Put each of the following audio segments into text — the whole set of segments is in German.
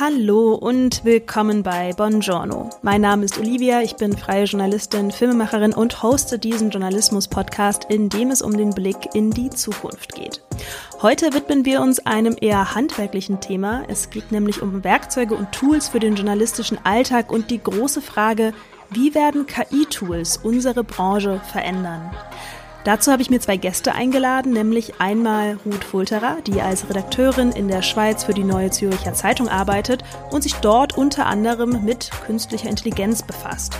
Hallo und willkommen bei Buongiorno. Mein Name ist Olivia, ich bin freie Journalistin, Filmemacherin und hoste diesen Journalismus-Podcast, in dem es um den Blick in die Zukunft geht. Heute widmen wir uns einem eher handwerklichen Thema. Es geht nämlich um Werkzeuge und Tools für den journalistischen Alltag und die große Frage, wie werden KI-Tools unsere Branche verändern? Dazu habe ich mir zwei Gäste eingeladen, nämlich einmal Ruth Fulterer, die als Redakteurin in der Schweiz für die Neue Zürcher Zeitung arbeitet und sich dort unter anderem mit künstlicher Intelligenz befasst.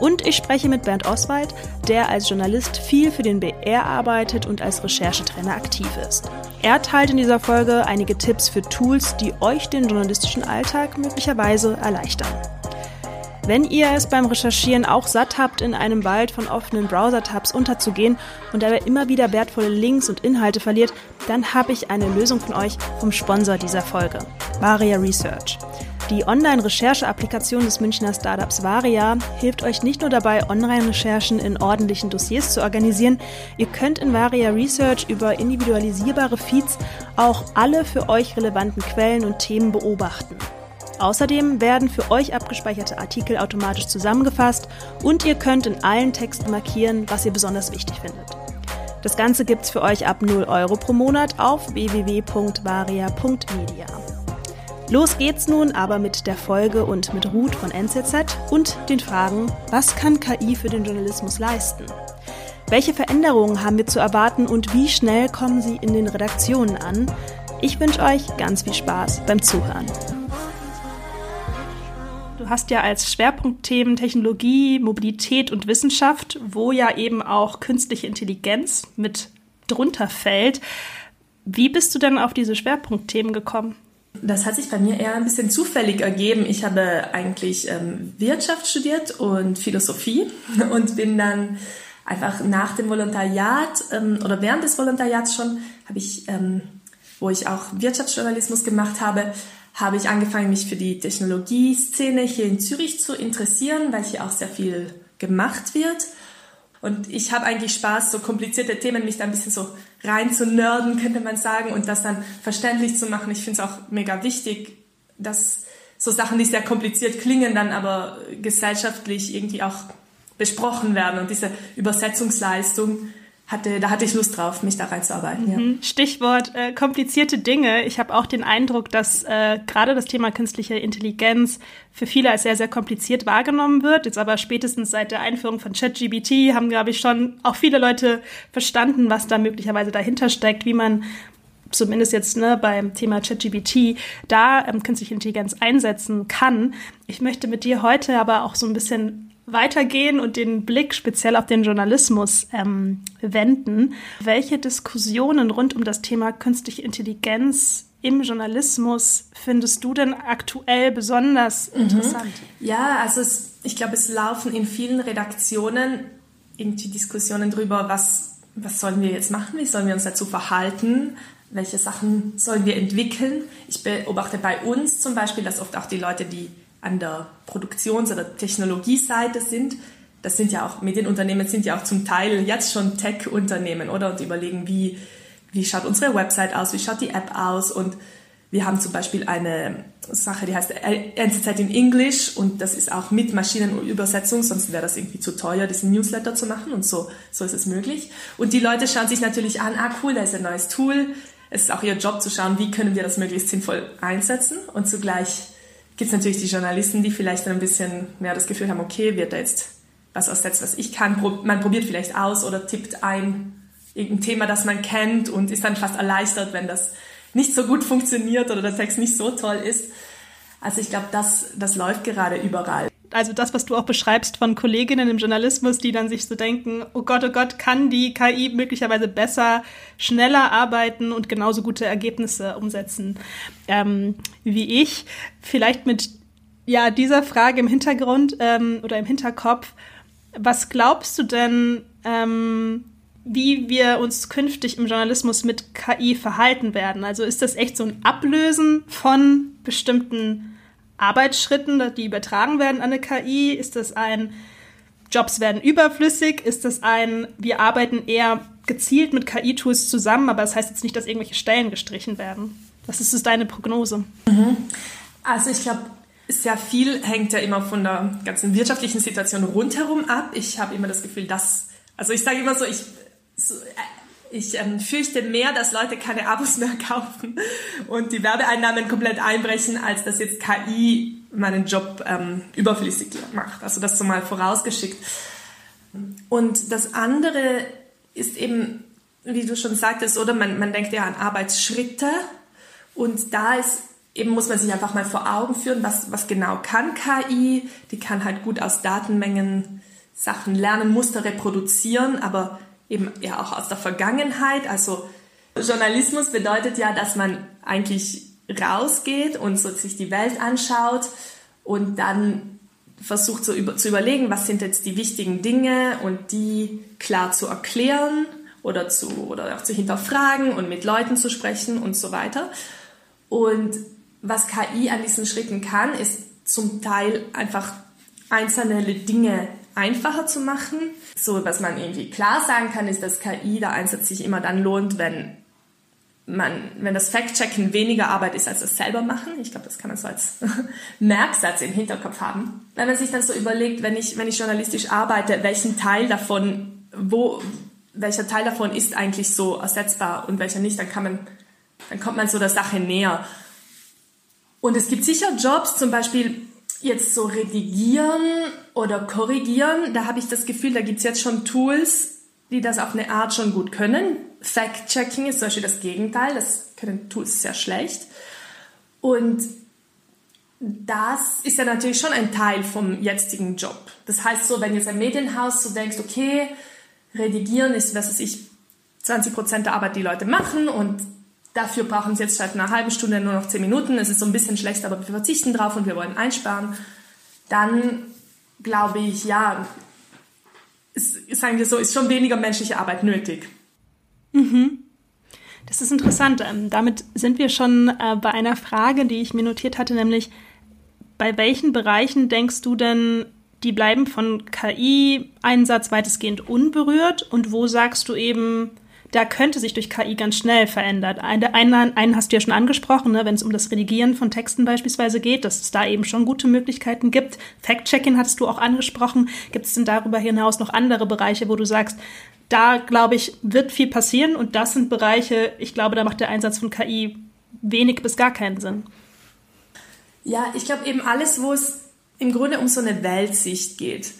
Und ich spreche mit Bernd Oswald, der als Journalist viel für den BR arbeitet und als Recherchetrainer aktiv ist. Er teilt in dieser Folge einige Tipps für Tools, die euch den journalistischen Alltag möglicherweise erleichtern. Wenn ihr es beim Recherchieren auch satt habt, in einem Wald von offenen Browser-Tabs unterzugehen und dabei immer wieder wertvolle Links und Inhalte verliert, dann habe ich eine Lösung von euch vom Sponsor dieser Folge, Varia Research. Die Online-Recherche-Applikation des Münchner Startups Varia hilft euch nicht nur dabei, Online-Recherchen in ordentlichen Dossiers zu organisieren, ihr könnt in Varia Research über individualisierbare Feeds auch alle für euch relevanten Quellen und Themen beobachten. Außerdem werden für euch abgespeicherte Artikel automatisch zusammengefasst und ihr könnt in allen Texten markieren, was ihr besonders wichtig findet. Das Ganze gibt's für euch ab 0 Euro pro Monat auf www.varia.media. Los geht's nun aber mit der Folge und mit Ruth von NZZ und den Fragen, was kann KI für den Journalismus leisten? Welche Veränderungen haben wir zu erwarten und wie schnell kommen sie in den Redaktionen an? Ich wünsche euch ganz viel Spaß beim Zuhören. Hast ja als Schwerpunktthemen Technologie, Mobilität und Wissenschaft, wo ja eben auch künstliche Intelligenz mit drunter fällt. Wie bist du denn auf diese Schwerpunktthemen gekommen? Das hat sich bei mir eher ein bisschen zufällig ergeben. Ich habe eigentlich ähm, Wirtschaft studiert und Philosophie und bin dann einfach nach dem Volontariat ähm, oder während des Volontariats schon, habe ich, ähm, wo ich auch Wirtschaftsjournalismus gemacht habe, habe ich angefangen, mich für die Technologieszene hier in Zürich zu interessieren, weil hier auch sehr viel gemacht wird. Und ich habe eigentlich Spaß, so komplizierte Themen mich da ein bisschen so rein zu nerden, könnte man sagen, und das dann verständlich zu machen. Ich finde es auch mega wichtig, dass so Sachen, die sehr kompliziert klingen, dann aber gesellschaftlich irgendwie auch besprochen werden. Und diese Übersetzungsleistung hatte, da hatte ich Lust drauf, mich da reinzuarbeiten. Mhm. Ja. Stichwort äh, komplizierte Dinge. Ich habe auch den Eindruck, dass äh, gerade das Thema künstliche Intelligenz für viele als sehr, sehr kompliziert wahrgenommen wird. Jetzt aber spätestens seit der Einführung von ChatGBT haben, glaube ich, schon auch viele Leute verstanden, was da möglicherweise dahinter steckt, wie man zumindest jetzt ne, beim Thema ChatGBT da ähm, künstliche Intelligenz einsetzen kann. Ich möchte mit dir heute aber auch so ein bisschen weitergehen und den Blick speziell auf den Journalismus ähm, wenden. Welche Diskussionen rund um das Thema künstliche Intelligenz im Journalismus findest du denn aktuell besonders mhm. interessant? Ja, also es, ich glaube, es laufen in vielen Redaktionen irgendwie Diskussionen darüber, was, was sollen wir jetzt machen, wie sollen wir uns dazu verhalten, welche Sachen sollen wir entwickeln. Ich beobachte bei uns zum Beispiel, dass oft auch die Leute, die an der Produktions- oder Technologieseite sind, das sind ja auch, Medienunternehmen sind ja auch zum Teil jetzt schon Tech-Unternehmen, oder? Und überlegen, wie, wie schaut unsere Website aus, wie schaut die App aus und wir haben zum Beispiel eine Sache, die heißt NZZ in English und das ist auch mit Maschinenübersetzung, sonst wäre das irgendwie zu teuer, diesen Newsletter zu machen und so, so ist es möglich. Und die Leute schauen sich natürlich an, ah cool, da ist ein neues Tool. Es ist auch ihr Job zu schauen, wie können wir das möglichst sinnvoll einsetzen und zugleich gibt es natürlich die Journalisten, die vielleicht dann ein bisschen mehr das Gefühl haben, okay, wird da jetzt was aussetzt, was ich kann. Man probiert vielleicht aus oder tippt ein irgendein Thema, das man kennt und ist dann fast erleichtert, wenn das nicht so gut funktioniert oder der Text nicht so toll ist. Also ich glaube, das, das läuft gerade überall also das, was du auch beschreibst von Kolleginnen im Journalismus, die dann sich so denken, oh Gott, oh Gott, kann die KI möglicherweise besser, schneller arbeiten und genauso gute Ergebnisse umsetzen ähm, wie ich. Vielleicht mit ja dieser Frage im Hintergrund ähm, oder im Hinterkopf, was glaubst du denn, ähm, wie wir uns künftig im Journalismus mit KI verhalten werden? Also ist das echt so ein Ablösen von bestimmten Arbeitsschritten, die übertragen werden an eine KI? Ist das ein Jobs werden überflüssig? Ist das ein, wir arbeiten eher gezielt mit KI-Tools zusammen, aber das heißt jetzt nicht, dass irgendwelche Stellen gestrichen werden? Was ist deine Prognose? Mhm. Also ich glaube, sehr viel hängt ja immer von der ganzen wirtschaftlichen Situation rundherum ab. Ich habe immer das Gefühl, dass, also ich sage immer so, ich, so, äh, ich ähm, fürchte mehr, dass Leute keine Abos mehr kaufen und die Werbeeinnahmen komplett einbrechen, als dass jetzt KI meinen Job ähm, überflüssig macht. Also das so mal vorausgeschickt. Und das andere ist eben, wie du schon sagtest, oder man, man denkt ja an Arbeitsschritte und da ist eben muss man sich einfach mal vor Augen führen, was, was genau kann KI. Die kann halt gut aus Datenmengen Sachen lernen, Muster reproduzieren, aber eben ja auch aus der Vergangenheit. Also Journalismus bedeutet ja, dass man eigentlich rausgeht und so sich die Welt anschaut und dann versucht so über, zu überlegen, was sind jetzt die wichtigen Dinge und die klar zu erklären oder zu oder auch zu hinterfragen und mit Leuten zu sprechen und so weiter. Und was KI an diesen Schritten kann, ist zum Teil einfach einzelne Dinge einfacher zu machen. So, was man irgendwie klar sagen kann, ist, dass KI der Einsatz sich immer dann lohnt, wenn man, wenn das Fact-Checken weniger Arbeit ist als das selber machen. Ich glaube, das kann man so als Merksatz im Hinterkopf haben. Wenn man sich dann so überlegt, wenn ich, wenn ich journalistisch arbeite, welchen Teil davon, wo, welcher Teil davon ist eigentlich so ersetzbar und welcher nicht, dann kann man, dann kommt man so der Sache näher. Und es gibt sicher Jobs, zum Beispiel jetzt so redigieren oder korrigieren. Da habe ich das Gefühl, da gibt es jetzt schon Tools, die das auf eine Art schon gut können. Fact-Checking ist zum Beispiel das Gegenteil. Das können Tools sehr schlecht. Und das ist ja natürlich schon ein Teil vom jetzigen Job. Das heißt so, wenn jetzt ein Medienhaus so denkst, okay, redigieren ist, was weiß ich, 20 Prozent der Arbeit, die Leute machen und Dafür brauchen sie jetzt statt einer halben Stunde nur noch zehn Minuten. Es ist so ein bisschen schlecht, aber wir verzichten drauf und wir wollen einsparen. Dann glaube ich, ja, ist, sagen wir so, ist schon weniger menschliche Arbeit nötig. Mhm. Das ist interessant. Ähm, damit sind wir schon äh, bei einer Frage, die ich mir notiert hatte, nämlich bei welchen Bereichen denkst du denn, die bleiben von KI-Einsatz weitestgehend unberührt und wo sagst du eben, da könnte sich durch KI ganz schnell verändern. Einen, einen hast du ja schon angesprochen, ne, wenn es um das Redigieren von Texten beispielsweise geht, dass es da eben schon gute Möglichkeiten gibt. Fact-Checking hattest du auch angesprochen. Gibt es denn darüber hinaus noch andere Bereiche, wo du sagst, da glaube ich, wird viel passieren und das sind Bereiche, ich glaube, da macht der Einsatz von KI wenig bis gar keinen Sinn. Ja, ich glaube eben alles, wo es im Grunde um so eine Weltsicht geht,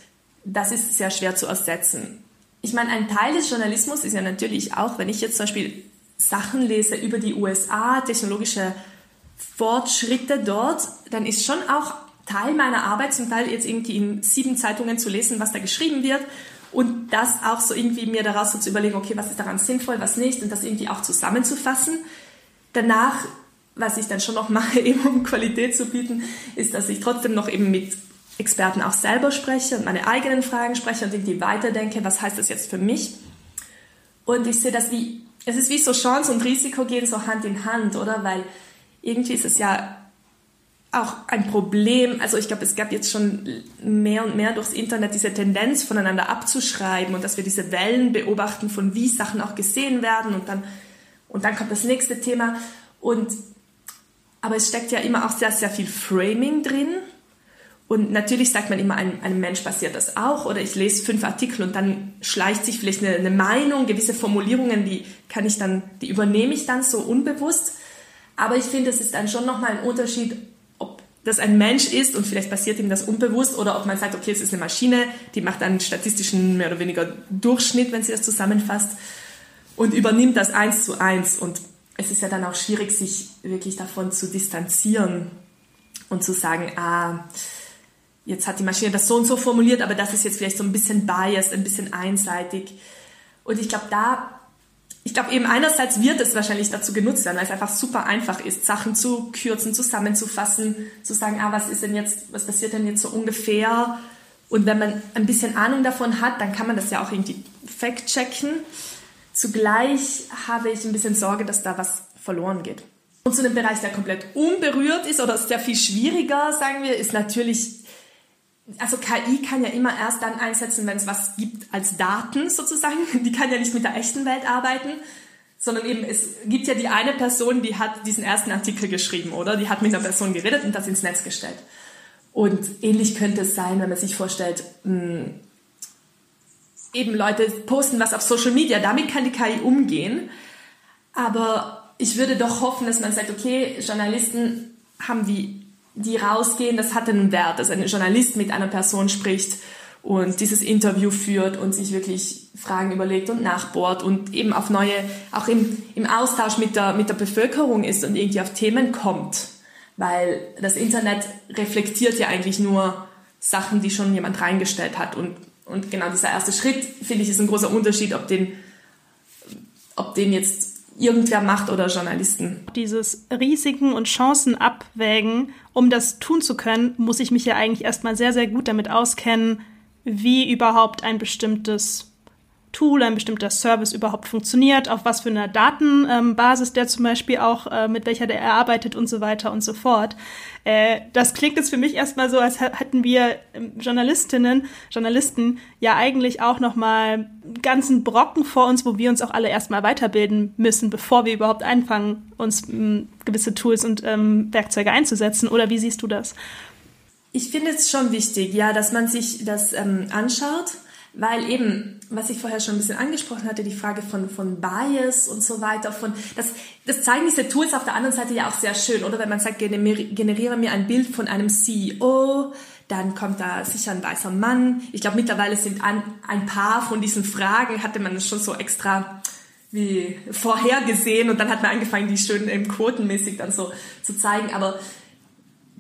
das ist sehr schwer zu ersetzen ich meine, ein Teil des Journalismus ist ja natürlich auch, wenn ich jetzt zum Beispiel Sachen lese über die USA, technologische Fortschritte dort, dann ist schon auch Teil meiner Arbeit, zum Teil jetzt irgendwie in sieben Zeitungen zu lesen, was da geschrieben wird und das auch so irgendwie mir daraus so zu überlegen, okay, was ist daran sinnvoll, was nicht und das irgendwie auch zusammenzufassen. Danach, was ich dann schon noch mache, eben um Qualität zu bieten, ist, dass ich trotzdem noch eben mit Experten auch selber spreche und meine eigenen Fragen spreche und irgendwie weiterdenke, was heißt das jetzt für mich? Und ich sehe das wie, es ist wie so Chance und Risiko gehen so Hand in Hand, oder? Weil irgendwie ist es ja auch ein Problem, also ich glaube, es gab jetzt schon mehr und mehr durchs Internet diese Tendenz, voneinander abzuschreiben und dass wir diese Wellen beobachten, von wie Sachen auch gesehen werden und dann, und dann kommt das nächste Thema. Und, aber es steckt ja immer auch sehr, sehr viel Framing drin und natürlich sagt man immer, einem, einem Mensch passiert das auch. Oder ich lese fünf Artikel und dann schleicht sich vielleicht eine, eine Meinung, gewisse Formulierungen, die kann ich dann, die übernehme ich dann so unbewusst. Aber ich finde, es ist dann schon nochmal ein Unterschied, ob das ein Mensch ist und vielleicht passiert ihm das unbewusst oder ob man sagt, okay, es ist eine Maschine, die macht einen statistischen mehr oder weniger Durchschnitt, wenn sie das zusammenfasst und übernimmt das eins zu eins. Und es ist ja dann auch schwierig, sich wirklich davon zu distanzieren und zu sagen, ah, jetzt hat die Maschine das so und so formuliert, aber das ist jetzt vielleicht so ein bisschen biased, ein bisschen einseitig. Und ich glaube, da, ich glaube eben einerseits wird es wahrscheinlich dazu genutzt werden, weil es einfach super einfach ist, Sachen zu kürzen, zusammenzufassen, zu sagen, ah, was ist denn jetzt, was passiert denn jetzt so ungefähr? Und wenn man ein bisschen Ahnung davon hat, dann kann man das ja auch irgendwie fact-checken. Zugleich habe ich ein bisschen Sorge, dass da was verloren geht. Und zu einem Bereich, der komplett unberührt ist oder sehr viel schwieriger, sagen wir, ist natürlich also KI kann ja immer erst dann einsetzen, wenn es was gibt als Daten sozusagen. Die kann ja nicht mit der echten Welt arbeiten, sondern eben es gibt ja die eine Person, die hat diesen ersten Artikel geschrieben, oder? Die hat mit einer Person geredet und das ins Netz gestellt. Und ähnlich könnte es sein, wenn man sich vorstellt, mh, hm, eben Leute posten was auf Social Media, damit kann die KI umgehen. Aber ich würde doch hoffen, dass man sagt, okay, Journalisten haben die, die rausgehen, das hat einen Wert, dass ein Journalist mit einer Person spricht und dieses Interview führt und sich wirklich Fragen überlegt und nachbohrt und eben auf neue, auch im, im Austausch mit der, mit der Bevölkerung ist und irgendwie auf Themen kommt. Weil das Internet reflektiert ja eigentlich nur Sachen, die schon jemand reingestellt hat. Und, und genau dieser erste Schritt, finde ich, ist ein großer Unterschied, ob den, ob den jetzt irgendwer macht oder Journalisten. Dieses Risiken und Chancen abwägen, um das tun zu können, muss ich mich ja eigentlich erstmal sehr, sehr gut damit auskennen, wie überhaupt ein bestimmtes Tool, ein bestimmter Service überhaupt funktioniert, auf was für einer Datenbasis ähm, der zum Beispiel auch, äh, mit welcher der erarbeitet und so weiter und so fort. Äh, das klingt jetzt für mich erstmal so, als hätten wir ähm, Journalistinnen, Journalisten ja eigentlich auch nochmal ganzen Brocken vor uns, wo wir uns auch alle erstmal weiterbilden müssen, bevor wir überhaupt anfangen, uns ähm, gewisse Tools und ähm, Werkzeuge einzusetzen. Oder wie siehst du das? Ich finde es schon wichtig, ja, dass man sich das ähm, anschaut, weil eben, was ich vorher schon ein bisschen angesprochen hatte, die Frage von, von Bias und so weiter, von, das, das zeigen diese Tools auf der anderen Seite ja auch sehr schön, oder? Wenn man sagt, generiere mir ein Bild von einem CEO, dann kommt da sicher ein weißer Mann. Ich glaube, mittlerweile sind ein, ein paar von diesen Fragen, hatte man schon so extra wie vorhergesehen und dann hat man angefangen, die schön ähm, quotenmäßig dann so zu zeigen. Aber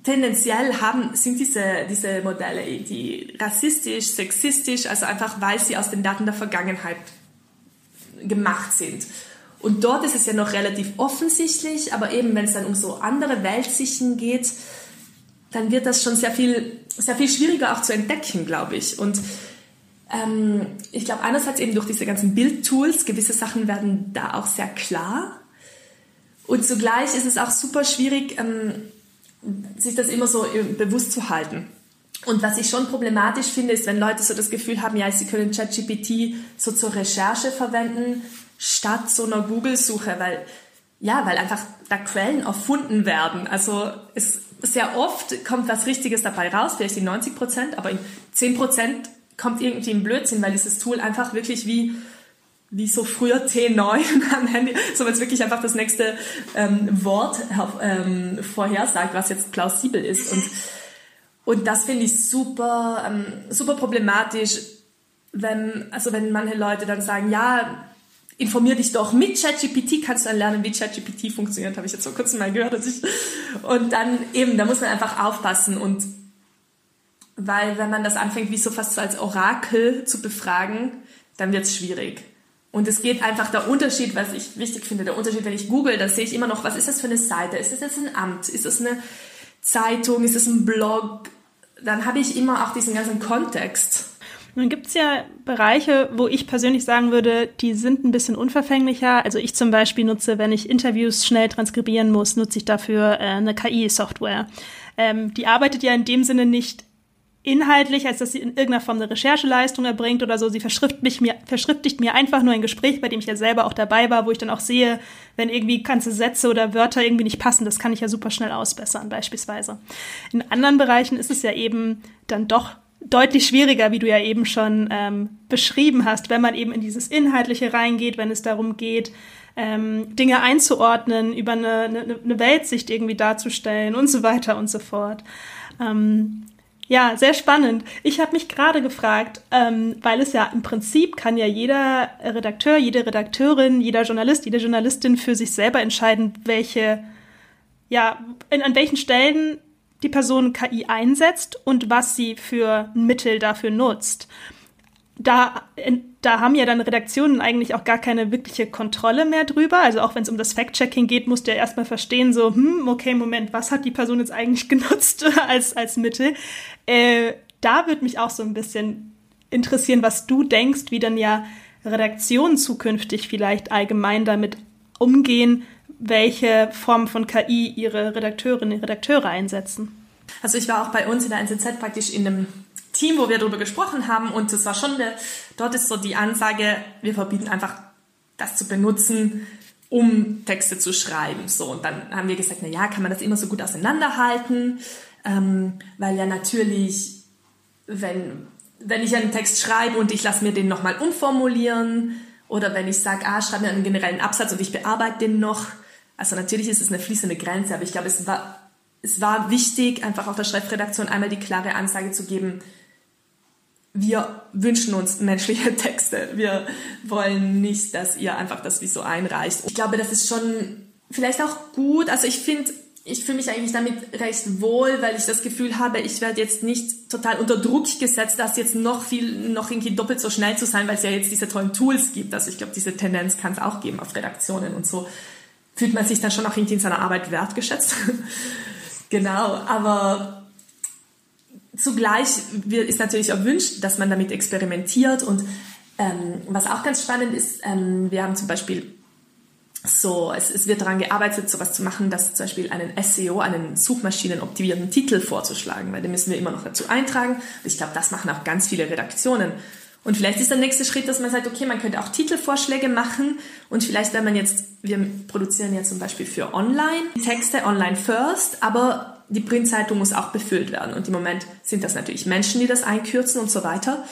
tendenziell haben, sind diese, diese Modelle die rassistisch, sexistisch, also einfach weil sie aus den Daten der Vergangenheit gemacht sind. Und dort ist es ja noch relativ offensichtlich, aber eben wenn es dann um so andere Weltsichten geht, dann wird das schon sehr viel, sehr viel schwieriger auch zu entdecken, glaube ich. Und ähm, ich glaube einerseits eben durch diese ganzen Bildtools, gewisse Sachen werden da auch sehr klar. Und zugleich ist es auch super schwierig, ähm, sich das immer so äh, bewusst zu halten. Und was ich schon problematisch finde, ist, wenn Leute so das Gefühl haben, ja, sie können ChatGPT so zur Recherche verwenden, statt so einer Google-Suche, weil, ja, weil einfach da Quellen erfunden werden. Also es, sehr oft kommt was Richtiges dabei raus, vielleicht in 90 Prozent, aber in 10 Prozent kommt irgendwie ein Blödsinn, weil dieses Tool einfach wirklich wie wie so früher T9 am Handy, so wenn es wirklich einfach das nächste ähm, Wort ähm, vorhersagt, was jetzt plausibel ist. Und, und das finde ich super, ähm, super problematisch, wenn, also wenn manche Leute dann sagen, ja, informier dich doch mit ChatGPT, kannst du dann lernen, wie ChatGPT funktioniert, habe ich jetzt vor kurzem mal gehört. Ich, und dann eben, da muss man einfach aufpassen und weil wenn man das anfängt, wie so fast so als Orakel zu befragen, dann wird es schwierig. Und es geht einfach der Unterschied, was ich wichtig finde, der Unterschied, wenn ich google, da sehe ich immer noch, was ist das für eine Seite? Ist das jetzt ein Amt? Ist das eine Zeitung? Ist das ein Blog? Dann habe ich immer auch diesen ganzen Kontext. Nun gibt es ja Bereiche, wo ich persönlich sagen würde, die sind ein bisschen unverfänglicher. Also ich zum Beispiel nutze, wenn ich Interviews schnell transkribieren muss, nutze ich dafür äh, eine KI-Software. Ähm, die arbeitet ja in dem Sinne nicht inhaltlich, als dass sie in irgendeiner Form eine Rechercheleistung erbringt oder so. Sie verschriftlicht mir, verschriftlicht mir einfach nur ein Gespräch, bei dem ich ja selber auch dabei war, wo ich dann auch sehe, wenn irgendwie ganze Sätze oder Wörter irgendwie nicht passen, das kann ich ja super schnell ausbessern, beispielsweise. In anderen Bereichen ist es ja eben dann doch deutlich schwieriger, wie du ja eben schon ähm, beschrieben hast, wenn man eben in dieses Inhaltliche reingeht, wenn es darum geht, ähm, Dinge einzuordnen, über eine, eine, eine Weltsicht irgendwie darzustellen und so weiter und so fort. Ähm, ja, sehr spannend. Ich habe mich gerade gefragt, ähm, weil es ja im Prinzip kann ja jeder Redakteur, jede Redakteurin, jeder Journalist, jede Journalistin für sich selber entscheiden, welche, ja, in, an welchen Stellen die Person KI einsetzt und was sie für Mittel dafür nutzt da, da haben ja dann Redaktionen eigentlich auch gar keine wirkliche Kontrolle mehr drüber. Also auch wenn es um das Fact-Checking geht, musst du ja erstmal verstehen, so, hm, okay, Moment, was hat die Person jetzt eigentlich genutzt als, als Mittel? Äh, da würde mich auch so ein bisschen interessieren, was du denkst, wie dann ja Redaktionen zukünftig vielleicht allgemein damit umgehen, welche Form von KI ihre Redakteurinnen und Redakteure einsetzen. Also ich war auch bei uns in der NZZ praktisch in einem Team, wo wir darüber gesprochen haben und das war schon, der, dort ist so die Ansage, wir verbieten einfach das zu benutzen, um Texte zu schreiben. So, und dann haben wir gesagt, na ja, kann man das immer so gut auseinanderhalten, ähm, weil ja natürlich, wenn, wenn ich einen Text schreibe und ich lasse mir den nochmal umformulieren, oder wenn ich sage, ah, schreib mir einen generellen Absatz und ich bearbeite den noch. Also natürlich ist es eine fließende Grenze, aber ich glaube, es war, es war wichtig, einfach auf der Chefredaktion einmal die klare Ansage zu geben, wir wünschen uns menschliche Texte. Wir wollen nicht, dass ihr einfach das wie so einreicht. Ich glaube, das ist schon vielleicht auch gut. Also ich finde, ich fühle mich eigentlich damit recht wohl, weil ich das Gefühl habe, ich werde jetzt nicht total unter Druck gesetzt, das jetzt noch viel, noch irgendwie doppelt so schnell zu sein, weil es ja jetzt diese tollen Tools gibt. Also ich glaube, diese Tendenz kann es auch geben auf Redaktionen und so. Fühlt man sich dann schon auch irgendwie in seiner Arbeit wertgeschätzt. genau, aber zugleich ist natürlich erwünscht, dass man damit experimentiert und ähm, was auch ganz spannend ist, ähm, wir haben zum Beispiel so, es, es wird daran gearbeitet, sowas zu machen, dass zum Beispiel einen SEO, einen suchmaschinenoptimierten Titel vorzuschlagen, weil den müssen wir immer noch dazu eintragen. Ich glaube, das machen auch ganz viele Redaktionen. Und vielleicht ist der nächste Schritt, dass man sagt, okay, man könnte auch Titelvorschläge machen und vielleicht, wenn man jetzt, wir produzieren ja zum Beispiel für Online Texte, Online First, aber die Printzeitung muss auch befüllt werden. Und im Moment sind das natürlich Menschen, die das einkürzen und so weiter.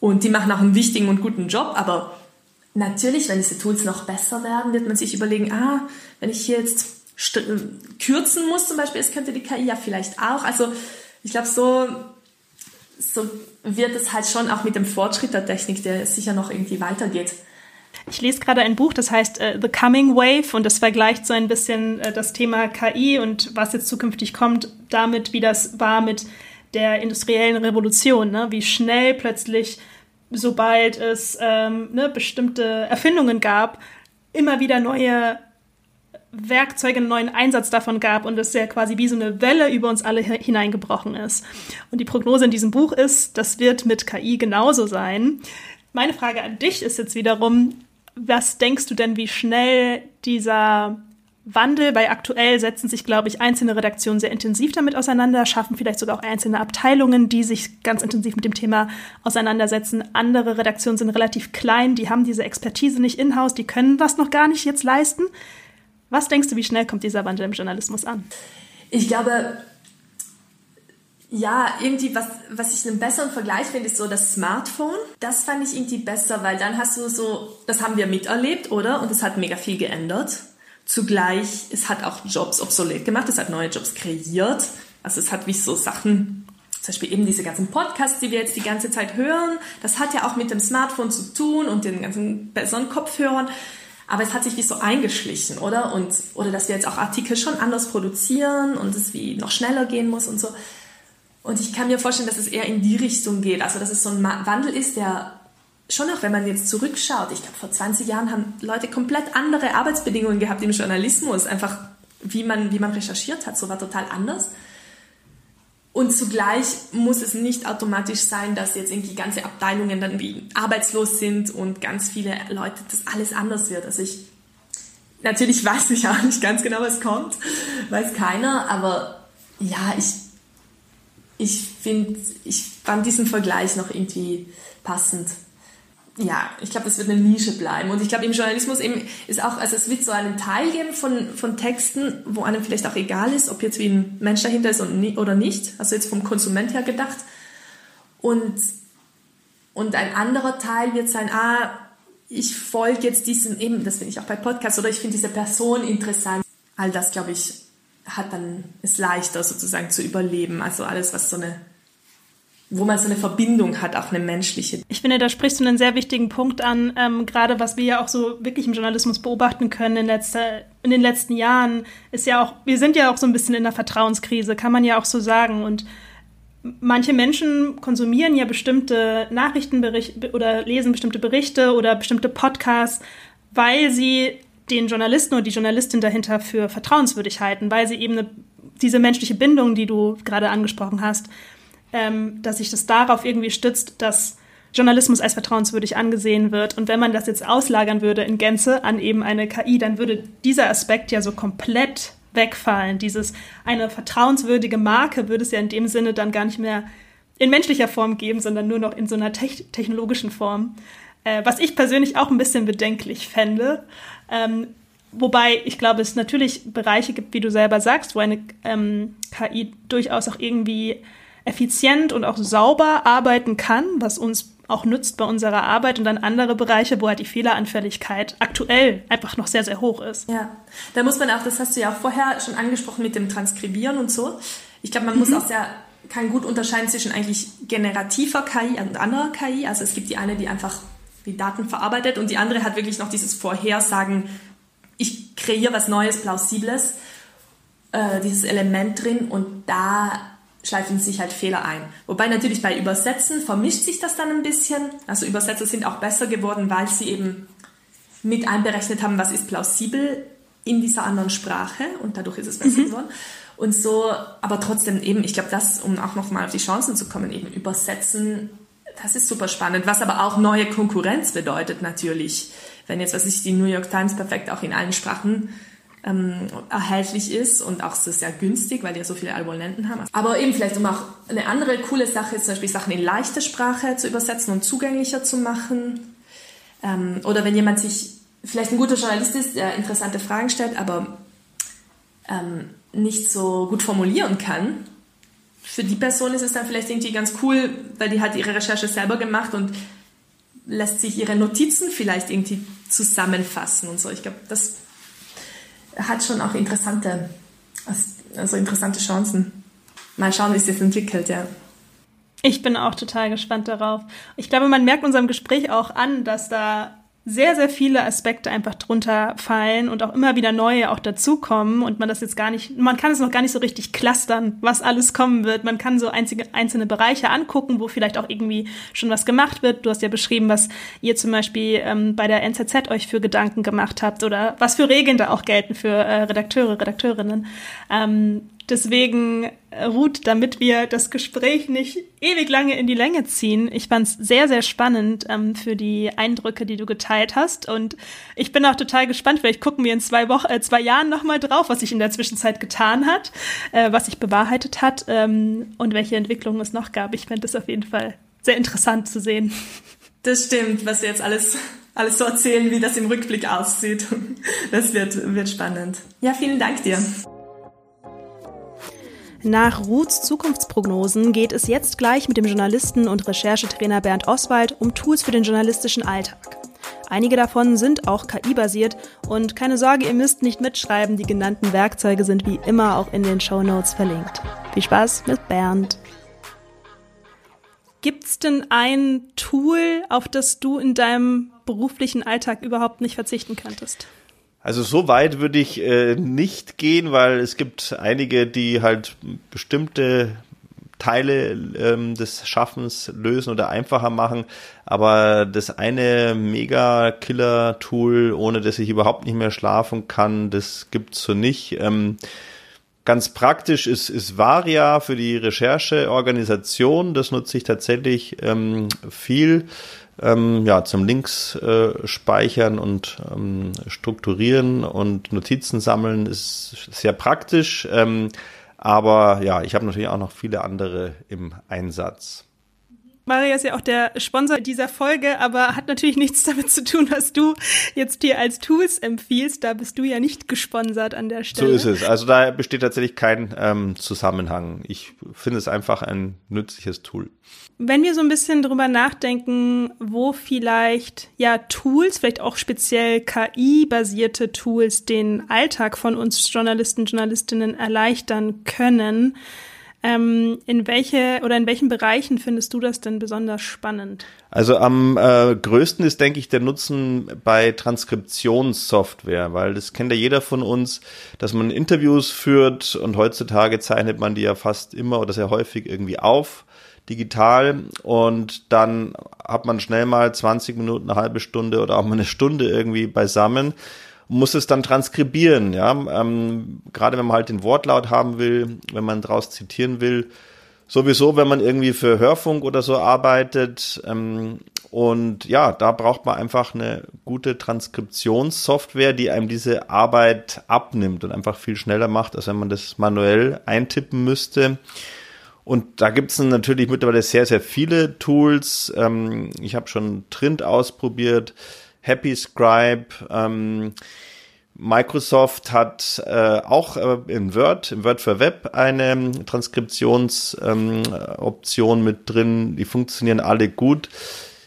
Und die machen auch einen wichtigen und guten Job, aber Natürlich, wenn diese Tools noch besser werden, wird man sich überlegen, ah, wenn ich hier jetzt kürzen muss zum Beispiel, es könnte die KI ja vielleicht auch. Also ich glaube, so, so wird es halt schon auch mit dem Fortschritt der Technik, der sicher noch irgendwie weitergeht. Ich lese gerade ein Buch, das heißt uh, The Coming Wave und das vergleicht so ein bisschen uh, das Thema KI und was jetzt zukünftig kommt, damit, wie das war mit der industriellen Revolution, ne? wie schnell plötzlich sobald es ähm, ne, bestimmte Erfindungen gab, immer wieder neue Werkzeuge, einen neuen Einsatz davon gab und es ja quasi wie so eine Welle über uns alle hineingebrochen ist. Und die Prognose in diesem Buch ist, das wird mit KI genauso sein. Meine Frage an dich ist jetzt wiederum, was denkst du denn, wie schnell dieser Wandel, weil aktuell setzen sich, glaube ich, einzelne Redaktionen sehr intensiv damit auseinander, schaffen vielleicht sogar auch einzelne Abteilungen, die sich ganz intensiv mit dem Thema auseinandersetzen. Andere Redaktionen sind relativ klein, die haben diese Expertise nicht in-house, die können das noch gar nicht jetzt leisten. Was denkst du, wie schnell kommt dieser Wandel im Journalismus an? Ich glaube, ja, irgendwie, was, was ich einen besseren Vergleich finde, ist so das Smartphone. Das fand ich irgendwie besser, weil dann hast du so, das haben wir miterlebt, oder? Und es hat mega viel geändert. Zugleich, es hat auch Jobs obsolet gemacht, es hat neue Jobs kreiert. Also es hat wie so Sachen, zum Beispiel eben diese ganzen Podcasts, die wir jetzt die ganze Zeit hören, das hat ja auch mit dem Smartphone zu tun und den ganzen besseren Kopfhörern. Aber es hat sich wie so eingeschlichen, oder? Und, oder dass wir jetzt auch Artikel schon anders produzieren und es wie noch schneller gehen muss und so. Und ich kann mir vorstellen, dass es eher in die Richtung geht. Also, dass es so ein Wandel ist, der schon auch, wenn man jetzt zurückschaut, ich glaube, vor 20 Jahren haben Leute komplett andere Arbeitsbedingungen gehabt im Journalismus. Einfach, wie man, wie man recherchiert hat, so war total anders. Und zugleich muss es nicht automatisch sein, dass jetzt irgendwie ganze Abteilungen dann wie arbeitslos sind und ganz viele Leute, das alles anders wird. Also ich, natürlich weiß ich auch nicht ganz genau, was kommt, weiß keiner, aber ja, ich, ich finde, ich fand diesen Vergleich noch irgendwie passend ja, ich glaube, das wird eine Nische bleiben. Und ich glaube, im Journalismus eben ist auch, also es wird so einen Teil geben von, von Texten, wo einem vielleicht auch egal ist, ob jetzt wie ein Mensch dahinter ist oder nicht. Also jetzt vom Konsument her gedacht. Und, und ein anderer Teil wird sein, ah, ich folge jetzt diesen, eben, das finde ich auch bei Podcasts, oder ich finde diese Person interessant. All das, glaube ich, hat dann, ist leichter sozusagen zu überleben. Also alles, was so eine wo man so eine Verbindung hat, auch eine menschliche. Ich finde, da sprichst du einen sehr wichtigen Punkt an, ähm, gerade was wir ja auch so wirklich im Journalismus beobachten können in, letzter, in den letzten Jahren, ist ja auch, wir sind ja auch so ein bisschen in einer Vertrauenskrise, kann man ja auch so sagen. Und manche Menschen konsumieren ja bestimmte Nachrichtenberichte oder lesen bestimmte Berichte oder bestimmte Podcasts, weil sie den Journalisten und die Journalistin dahinter für vertrauenswürdig halten, weil sie eben eine, diese menschliche Bindung, die du gerade angesprochen hast, ähm, dass sich das darauf irgendwie stützt, dass Journalismus als vertrauenswürdig angesehen wird. Und wenn man das jetzt auslagern würde in Gänze an eben eine KI, dann würde dieser Aspekt ja so komplett wegfallen. Dieses eine vertrauenswürdige Marke würde es ja in dem Sinne dann gar nicht mehr in menschlicher Form geben, sondern nur noch in so einer te technologischen Form. Äh, was ich persönlich auch ein bisschen bedenklich fände. Ähm, Wobei ich glaube, es natürlich Bereiche gibt, wie du selber sagst, wo eine ähm, KI durchaus auch irgendwie effizient und auch sauber arbeiten kann, was uns auch nützt bei unserer Arbeit und dann andere Bereiche, wo halt die Fehleranfälligkeit aktuell einfach noch sehr, sehr hoch ist. Ja, da muss man auch, das hast du ja auch vorher schon angesprochen mit dem Transkribieren und so. Ich glaube, man mhm. muss auch sehr, kann gut unterscheiden zwischen eigentlich generativer KI und anderer KI. Also es gibt die eine, die einfach die Daten verarbeitet und die andere hat wirklich noch dieses Vorhersagen, ich kreiere was Neues, Plausibles, äh, dieses Element drin und da schleifen sich halt Fehler ein. Wobei natürlich bei Übersetzen vermischt sich das dann ein bisschen. Also Übersetzer sind auch besser geworden, weil sie eben mit einberechnet haben, was ist plausibel in dieser anderen Sprache und dadurch ist es besser mhm. geworden. Und so, aber trotzdem eben, ich glaube, das, um auch nochmal auf die Chancen zu kommen, eben übersetzen, das ist super spannend. Was aber auch neue Konkurrenz bedeutet natürlich. Wenn jetzt, was ich, die New York Times perfekt auch in allen Sprachen ähm, erhältlich ist und auch sehr günstig, weil die ja so viele Abonnenten haben. Aber eben vielleicht, um auch eine andere coole Sache, zum Beispiel Sachen in leichte Sprache zu übersetzen und zugänglicher zu machen. Ähm, oder wenn jemand sich, vielleicht ein guter Journalist ist, der interessante Fragen stellt, aber ähm, nicht so gut formulieren kann, für die Person ist es dann vielleicht irgendwie ganz cool, weil die hat ihre Recherche selber gemacht und lässt sich ihre Notizen vielleicht irgendwie zusammenfassen und so. Ich glaube, das hat schon auch interessante, also interessante Chancen. Mal schauen, wie es sich entwickelt, ja. Ich bin auch total gespannt darauf. Ich glaube, man merkt unserem Gespräch auch an, dass da sehr, sehr viele Aspekte einfach drunter fallen und auch immer wieder neue auch dazukommen und man das jetzt gar nicht, man kann es noch gar nicht so richtig clustern, was alles kommen wird. Man kann so einzige, einzelne Bereiche angucken, wo vielleicht auch irgendwie schon was gemacht wird. Du hast ja beschrieben, was ihr zum Beispiel ähm, bei der NZZ euch für Gedanken gemacht habt oder was für Regeln da auch gelten für äh, Redakteure, Redakteurinnen. Ähm, Deswegen, äh, Ruth, damit wir das Gespräch nicht ewig lange in die Länge ziehen, ich fand es sehr, sehr spannend ähm, für die Eindrücke, die du geteilt hast. Und ich bin auch total gespannt. Vielleicht gucken wir in zwei Wochen, äh, zwei Jahren nochmal drauf, was sich in der Zwischenzeit getan hat, äh, was sich bewahrheitet hat ähm, und welche Entwicklungen es noch gab. Ich fände das auf jeden Fall sehr interessant zu sehen. Das stimmt, was wir jetzt alles alles so erzählen, wie das im Rückblick aussieht. Das wird, wird spannend. Ja, vielen Dank dir. Nach Ruths Zukunftsprognosen geht es jetzt gleich mit dem Journalisten und Recherchetrainer Bernd Oswald um Tools für den journalistischen Alltag. Einige davon sind auch KI-basiert und keine Sorge, ihr müsst nicht mitschreiben, die genannten Werkzeuge sind wie immer auch in den Show Notes verlinkt. Viel Spaß mit Bernd. Gibt's denn ein Tool, auf das du in deinem beruflichen Alltag überhaupt nicht verzichten könntest? Also so weit würde ich äh, nicht gehen, weil es gibt einige, die halt bestimmte Teile ähm, des Schaffens lösen oder einfacher machen. Aber das eine Mega-Killer-Tool, ohne dass ich überhaupt nicht mehr schlafen kann, das gibt's so nicht. Ähm, ganz praktisch ist, ist Varia für die Rechercheorganisation. Das nutze ich tatsächlich ähm, viel ähm, ja, zum Links äh, speichern und ähm, strukturieren und Notizen sammeln ist sehr praktisch. Ähm, aber ja, ich habe natürlich auch noch viele andere im Einsatz. Maria ist ja auch der Sponsor dieser Folge, aber hat natürlich nichts damit zu tun, was du jetzt hier als Tools empfiehlst. Da bist du ja nicht gesponsert an der Stelle. So ist es. Also da besteht tatsächlich kein ähm, Zusammenhang. Ich finde es einfach ein nützliches Tool. Wenn wir so ein bisschen drüber nachdenken, wo vielleicht ja Tools, vielleicht auch speziell KI-basierte Tools den Alltag von uns Journalisten, Journalistinnen erleichtern können, ähm, in welche oder in welchen Bereichen findest du das denn besonders spannend? Also am äh, größten ist, denke ich, der Nutzen bei Transkriptionssoftware, weil das kennt ja jeder von uns, dass man Interviews führt und heutzutage zeichnet man die ja fast immer oder sehr häufig irgendwie auf digital und dann hat man schnell mal 20 Minuten, eine halbe Stunde oder auch mal eine Stunde irgendwie beisammen muss es dann transkribieren, ja. Ähm, gerade wenn man halt den Wortlaut haben will, wenn man draus zitieren will. Sowieso, wenn man irgendwie für Hörfunk oder so arbeitet. Ähm, und ja, da braucht man einfach eine gute Transkriptionssoftware, die einem diese Arbeit abnimmt und einfach viel schneller macht, als wenn man das manuell eintippen müsste. Und da gibt es natürlich mittlerweile sehr, sehr viele Tools. Ähm, ich habe schon Trint ausprobiert. Happy Scribe. Ähm, Microsoft hat äh, auch äh, in Word, im Word für Web eine Transkriptionsoption ähm, mit drin. Die funktionieren alle gut.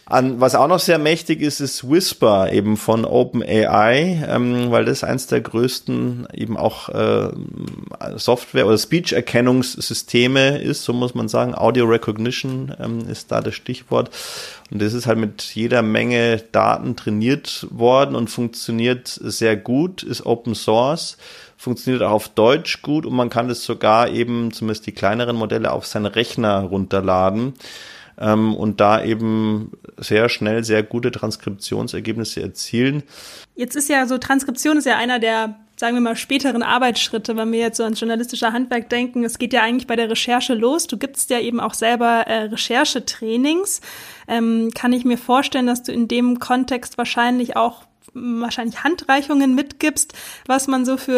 An, was auch noch sehr mächtig ist, ist Whisper eben von OpenAI, ähm, weil das eins der größten eben auch äh, Software- oder Speech-Erkennungssysteme ist, so muss man sagen. Audio Recognition ähm, ist da das Stichwort. Und das ist halt mit jeder Menge Daten trainiert worden und funktioniert sehr gut, ist Open Source funktioniert auch auf Deutsch gut und man kann das sogar eben, zumindest die kleineren Modelle, auf seinen Rechner runterladen ähm, und da eben sehr schnell sehr gute Transkriptionsergebnisse erzielen. Jetzt ist ja so, Transkription ist ja einer der sagen wir mal, späteren Arbeitsschritte, wenn wir jetzt so ans journalistische Handwerk denken, es geht ja eigentlich bei der Recherche los. Du gibst ja eben auch selber äh, Recherchetrainings. Ähm, kann ich mir vorstellen, dass du in dem Kontext wahrscheinlich auch wahrscheinlich Handreichungen mitgibst, was man so für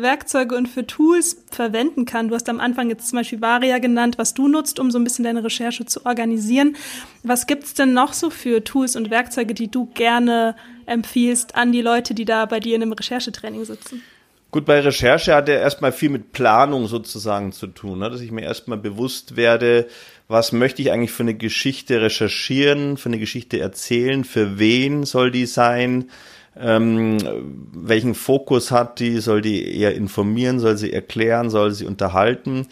Werkzeuge und für Tools verwenden kann. Du hast am Anfang jetzt zum Beispiel Varia genannt, was du nutzt, um so ein bisschen deine Recherche zu organisieren. Was gibt's denn noch so für Tools und Werkzeuge, die du gerne empfiehlst an die Leute, die da bei dir in einem Recherchetraining sitzen? Gut, bei Recherche hat er erstmal viel mit Planung sozusagen zu tun, ne? dass ich mir erstmal bewusst werde, was möchte ich eigentlich für eine Geschichte recherchieren, für eine Geschichte erzählen, für wen soll die sein, ähm, welchen Fokus hat die, soll die eher informieren, soll sie erklären, soll sie unterhalten.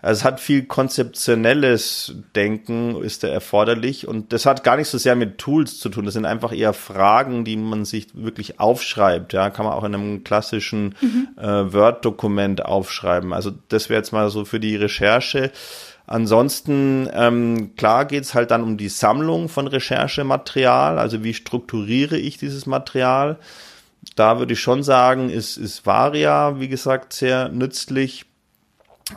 Also es hat viel konzeptionelles Denken, ist da erforderlich und das hat gar nicht so sehr mit Tools zu tun, das sind einfach eher Fragen, die man sich wirklich aufschreibt, ja, kann man auch in einem klassischen mhm. äh, Word-Dokument aufschreiben. Also das wäre jetzt mal so für die Recherche. Ansonsten, ähm, klar geht's halt dann um die Sammlung von Recherchematerial, also wie strukturiere ich dieses Material. Da würde ich schon sagen, ist, ist Varia, wie gesagt, sehr nützlich.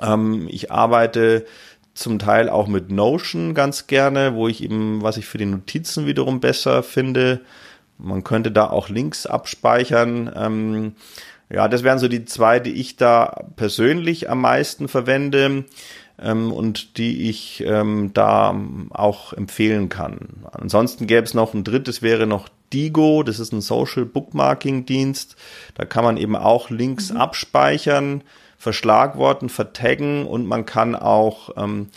Ähm, ich arbeite zum Teil auch mit Notion ganz gerne, wo ich eben, was ich für die Notizen wiederum besser finde. Man könnte da auch Links abspeichern. Ähm, ja, das wären so die zwei, die ich da persönlich am meisten verwende ähm, und die ich ähm, da auch empfehlen kann. Ansonsten gäbe es noch ein drittes, wäre noch Digo, das ist ein Social Bookmarking Dienst. Da kann man eben auch Links mhm. abspeichern, verschlagworten, vertaggen und man kann auch ähm,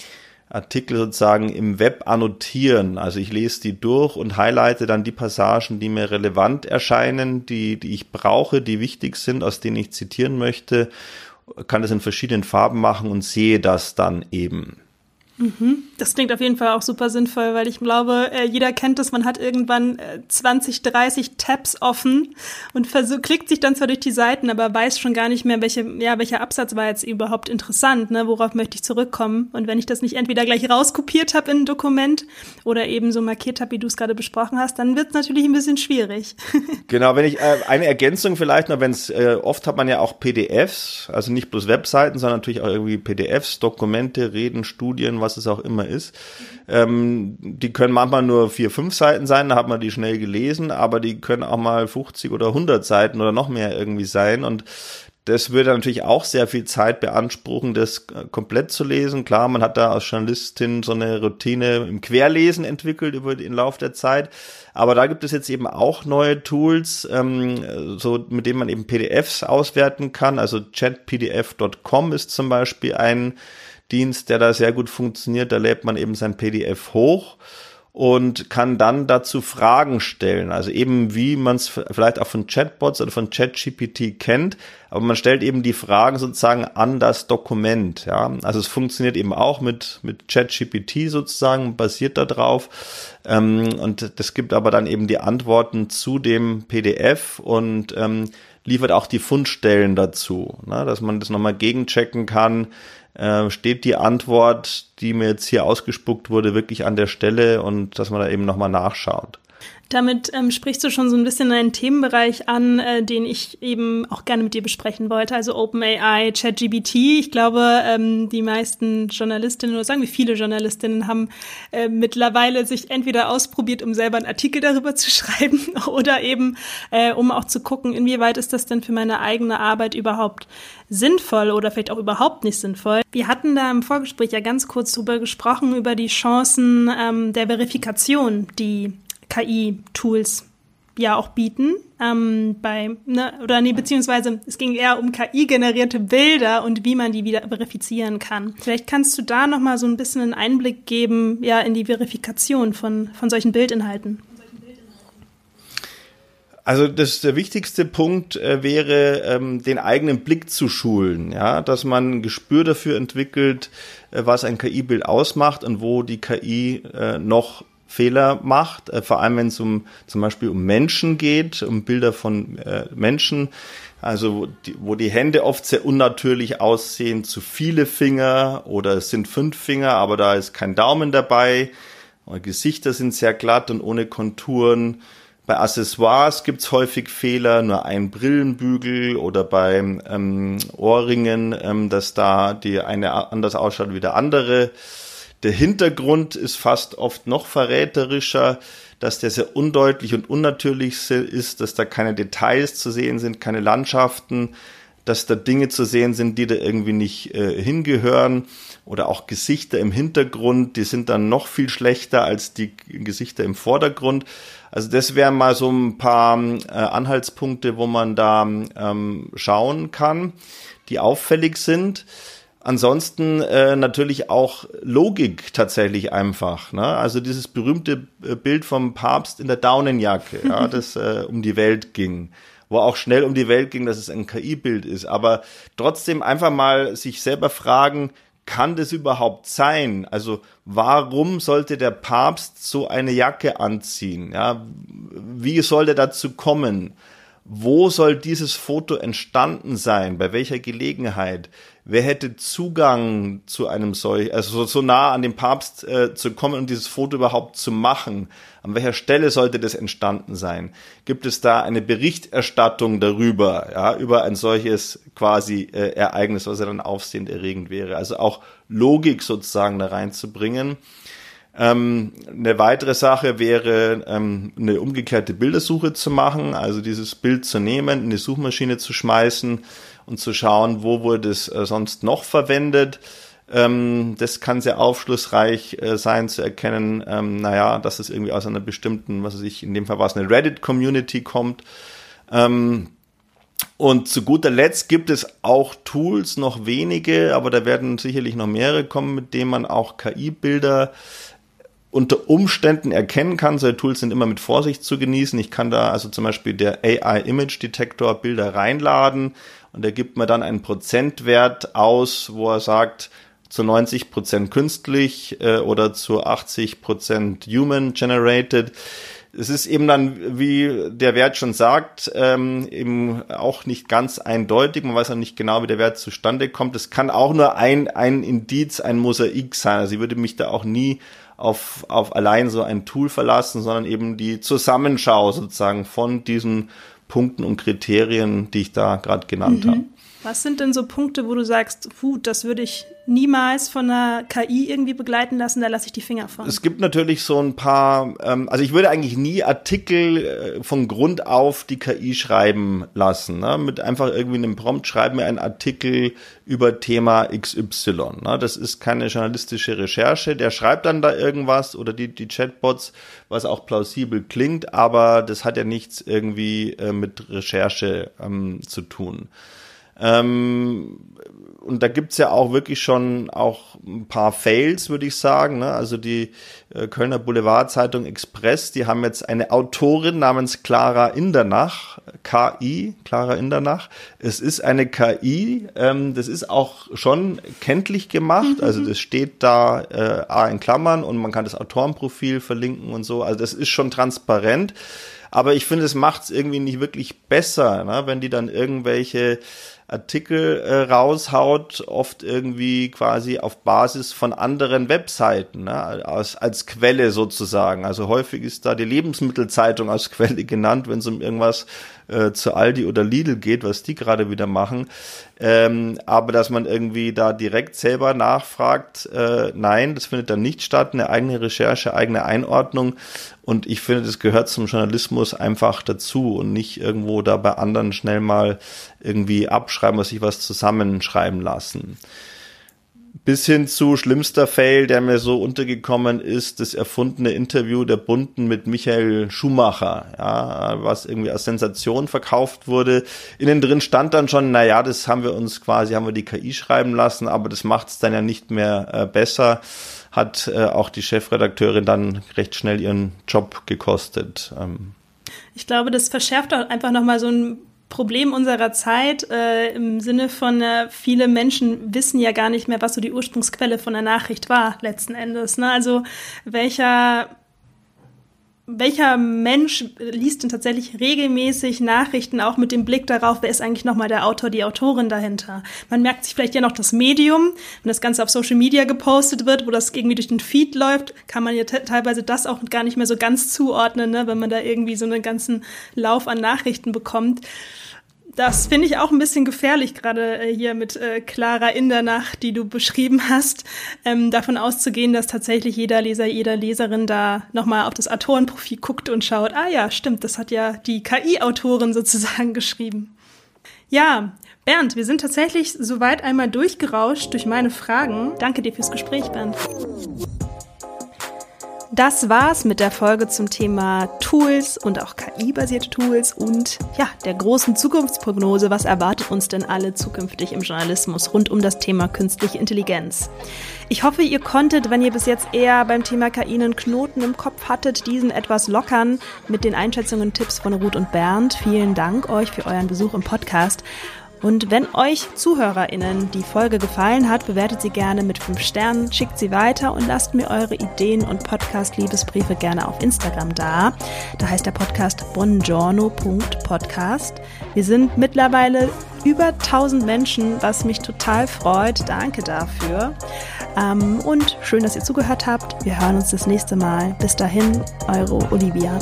Artikel sozusagen im Web annotieren. Also ich lese die durch und highlighte dann die Passagen, die mir relevant erscheinen, die, die ich brauche, die wichtig sind, aus denen ich zitieren möchte kann das in verschiedenen Farben machen und sehe das dann eben. Mhm. Das klingt auf jeden Fall auch super sinnvoll, weil ich glaube, äh, jeder kennt es, man hat irgendwann 20, äh, 30 Tabs offen und versuch, klickt sich dann zwar durch die Seiten, aber weiß schon gar nicht mehr, welche, ja, welcher Absatz war jetzt überhaupt interessant, ne? worauf möchte ich zurückkommen. Und wenn ich das nicht entweder gleich rauskopiert habe in ein Dokument oder eben so markiert habe, wie du es gerade besprochen hast, dann wird es natürlich ein bisschen schwierig. genau, wenn ich äh, eine Ergänzung vielleicht noch, wenn es äh, oft hat man ja auch PDFs, also nicht bloß Webseiten, sondern natürlich auch irgendwie PDFs, Dokumente, Reden, Studien, was es auch immer ist. Ähm, die können manchmal nur vier, fünf Seiten sein, da hat man die schnell gelesen, aber die können auch mal 50 oder 100 Seiten oder noch mehr irgendwie sein und das würde natürlich auch sehr viel Zeit beanspruchen, das komplett zu lesen. Klar, man hat da als Journalistin so eine Routine im Querlesen entwickelt über den Lauf der Zeit. Aber da gibt es jetzt eben auch neue Tools, ähm, so mit denen man eben PDFs auswerten kann. Also chatpdf.com ist zum Beispiel ein Dienst, der da sehr gut funktioniert. Da lädt man eben sein PDF hoch und kann dann dazu Fragen stellen. Also eben wie man es vielleicht auch von Chatbots oder von ChatGPT kennt, aber man stellt eben die Fragen sozusagen an das Dokument. Ja, also es funktioniert eben auch mit mit ChatGPT sozusagen basiert darauf ähm, und das gibt aber dann eben die Antworten zu dem PDF und ähm, liefert auch die Fundstellen dazu, ne, dass man das nochmal gegenchecken kann äh, steht die Antwort, die mir jetzt hier ausgespuckt wurde, wirklich an der Stelle und dass man da eben nochmal nachschaut. Damit ähm, sprichst du schon so ein bisschen einen Themenbereich an, äh, den ich eben auch gerne mit dir besprechen wollte. Also OpenAI, ChatGBT. Ich glaube, ähm, die meisten Journalistinnen oder sagen wir viele Journalistinnen haben äh, mittlerweile sich entweder ausprobiert, um selber einen Artikel darüber zu schreiben oder eben äh, um auch zu gucken, inwieweit ist das denn für meine eigene Arbeit überhaupt sinnvoll oder vielleicht auch überhaupt nicht sinnvoll. Wir hatten da im Vorgespräch ja ganz kurz drüber gesprochen, über die Chancen ähm, der Verifikation, die KI-Tools ja auch bieten. Ähm, bei, ne, oder nee, beziehungsweise es ging eher um KI-generierte Bilder und wie man die wieder verifizieren kann. Vielleicht kannst du da nochmal so ein bisschen einen Einblick geben, ja, in die Verifikation von, von solchen Bildinhalten. Also das der wichtigste Punkt äh, wäre, ähm, den eigenen Blick zu schulen, ja, dass man ein Gespür dafür entwickelt, äh, was ein KI-Bild ausmacht und wo die KI äh, noch Fehler macht, äh, vor allem wenn es um zum Beispiel um Menschen geht, um Bilder von äh, Menschen, also wo die, wo die Hände oft sehr unnatürlich aussehen, zu viele Finger oder es sind fünf Finger, aber da ist kein Daumen dabei, Gesichter sind sehr glatt und ohne Konturen. Bei Accessoires gibt's häufig Fehler, nur ein Brillenbügel oder bei ähm, Ohrringen, ähm, dass da die eine anders ausschaut wie der andere. Der Hintergrund ist fast oft noch verräterischer, dass der sehr undeutlich und unnatürlich ist, dass da keine Details zu sehen sind, keine Landschaften, dass da Dinge zu sehen sind, die da irgendwie nicht äh, hingehören oder auch Gesichter im Hintergrund, die sind dann noch viel schlechter als die Gesichter im Vordergrund. Also das wären mal so ein paar äh, Anhaltspunkte, wo man da ähm, schauen kann, die auffällig sind. Ansonsten äh, natürlich auch Logik tatsächlich einfach. Ne? Also dieses berühmte äh, Bild vom Papst in der Daunenjacke, ja, das äh, um die Welt ging wo auch schnell um die Welt ging, dass es ein KI-Bild ist. Aber trotzdem einfach mal sich selber fragen, kann das überhaupt sein? Also warum sollte der Papst so eine Jacke anziehen? Ja, wie soll der dazu kommen? Wo soll dieses Foto entstanden sein? Bei welcher Gelegenheit? wer hätte Zugang zu einem solch, also so, so nah an den Papst äh, zu kommen und dieses Foto überhaupt zu machen? An welcher Stelle sollte das entstanden sein? Gibt es da eine Berichterstattung darüber, ja, über ein solches quasi äh, Ereignis, was ja dann aufsehend erregend wäre? Also auch Logik sozusagen da reinzubringen. Ähm, eine weitere Sache wäre, ähm, eine umgekehrte Bildersuche zu machen, also dieses Bild zu nehmen, in die Suchmaschine zu schmeißen und zu schauen, wo wurde es äh, sonst noch verwendet. Ähm, das kann sehr aufschlussreich äh, sein zu erkennen, ähm, naja, dass es irgendwie aus einer bestimmten, was weiß ich, in dem Fall war es eine Reddit-Community kommt. Ähm, und zu guter Letzt gibt es auch Tools, noch wenige, aber da werden sicherlich noch mehrere kommen, mit denen man auch KI-Bilder unter Umständen erkennen kann. Solche Tools sind immer mit Vorsicht zu genießen. Ich kann da also zum Beispiel der AI Image Detector Bilder reinladen und er gibt mir dann einen Prozentwert aus, wo er sagt, zu 90 Prozent künstlich äh, oder zu 80 Prozent human generated. Es ist eben dann, wie der Wert schon sagt, ähm, eben auch nicht ganz eindeutig. Man weiß auch nicht genau, wie der Wert zustande kommt. Es kann auch nur ein, ein Indiz, ein Mosaik sein. Also ich würde mich da auch nie auf, auf allein so ein Tool verlassen, sondern eben die Zusammenschau sozusagen von diesen Punkten und Kriterien, die ich da gerade genannt mhm. habe. Was sind denn so Punkte, wo du sagst, puh, das würde ich niemals von einer KI irgendwie begleiten lassen, da lasse ich die Finger von? Es gibt natürlich so ein paar, ähm, also ich würde eigentlich nie Artikel äh, von Grund auf die KI schreiben lassen. Ne? Mit einfach irgendwie einem Prompt schreiben wir einen Artikel über Thema XY. Ne? Das ist keine journalistische Recherche. Der schreibt dann da irgendwas oder die, die Chatbots, was auch plausibel klingt, aber das hat ja nichts irgendwie äh, mit Recherche ähm, zu tun. Ähm, und da gibt's ja auch wirklich schon auch ein paar Fails, würde ich sagen. Ne? Also die äh, Kölner Boulevardzeitung Express, die haben jetzt eine Autorin namens Clara Indernach, KI, Clara Indernach. Es ist eine KI, ähm, das ist auch schon kenntlich gemacht. Mhm. Also das steht da äh, A in Klammern und man kann das Autorenprofil verlinken und so. Also das ist schon transparent. Aber ich finde, es macht es irgendwie nicht wirklich besser, ne? wenn die dann irgendwelche Artikel äh, raushaut, oft irgendwie quasi auf Basis von anderen Webseiten, ne, als, als Quelle sozusagen. Also häufig ist da die Lebensmittelzeitung als Quelle genannt, wenn es um irgendwas äh, zu Aldi oder Lidl geht, was die gerade wieder machen. Ähm, aber dass man irgendwie da direkt selber nachfragt, äh, nein, das findet dann nicht statt. Eine eigene Recherche, eigene Einordnung. Und ich finde, das gehört zum Journalismus einfach dazu und nicht irgendwo da bei anderen schnell mal irgendwie abschreiben, was sich was zusammenschreiben lassen. Bis hin zu schlimmster Fail, der mir so untergekommen ist, das erfundene Interview der Bunden mit Michael Schumacher, ja, was irgendwie als Sensation verkauft wurde. Innen drin stand dann schon, na ja, das haben wir uns quasi, haben wir die KI schreiben lassen, aber das macht es dann ja nicht mehr äh, besser. Hat äh, auch die Chefredakteurin dann recht schnell ihren Job gekostet. Ähm. Ich glaube, das verschärft auch einfach nochmal so ein Problem unserer Zeit äh, im Sinne von, äh, viele Menschen wissen ja gar nicht mehr, was so die Ursprungsquelle von der Nachricht war, letzten Endes. Ne? Also welcher welcher Mensch liest denn tatsächlich regelmäßig Nachrichten, auch mit dem Blick darauf, wer ist eigentlich nochmal der Autor, die Autorin dahinter? Man merkt sich vielleicht ja noch das Medium, wenn das Ganze auf Social Media gepostet wird, wo das irgendwie durch den Feed läuft, kann man ja teilweise das auch gar nicht mehr so ganz zuordnen, ne, wenn man da irgendwie so einen ganzen Lauf an Nachrichten bekommt. Das finde ich auch ein bisschen gefährlich, gerade äh, hier mit äh, Clara in der Nacht, die du beschrieben hast, ähm, davon auszugehen, dass tatsächlich jeder Leser, jeder Leserin da nochmal auf das Autorenprofil guckt und schaut, ah ja, stimmt, das hat ja die KI-Autorin sozusagen geschrieben. Ja, Bernd, wir sind tatsächlich soweit einmal durchgerauscht durch meine Fragen. Danke dir fürs Gespräch, Bernd. Das war's mit der Folge zum Thema Tools und auch KI-basierte Tools und ja, der großen Zukunftsprognose. Was erwartet uns denn alle zukünftig im Journalismus rund um das Thema künstliche Intelligenz? Ich hoffe, ihr konntet, wenn ihr bis jetzt eher beim Thema KI einen Knoten im Kopf hattet, diesen etwas lockern mit den Einschätzungen und Tipps von Ruth und Bernd. Vielen Dank euch für euren Besuch im Podcast. Und wenn euch ZuhörerInnen die Folge gefallen hat, bewertet sie gerne mit fünf Sternen, schickt sie weiter und lasst mir eure Ideen und Podcast-Liebesbriefe gerne auf Instagram da. Da heißt der Podcast bongiorno.podcast. Wir sind mittlerweile über 1000 Menschen, was mich total freut. Danke dafür. Ähm, und schön, dass ihr zugehört habt. Wir hören uns das nächste Mal. Bis dahin, eure Olivia.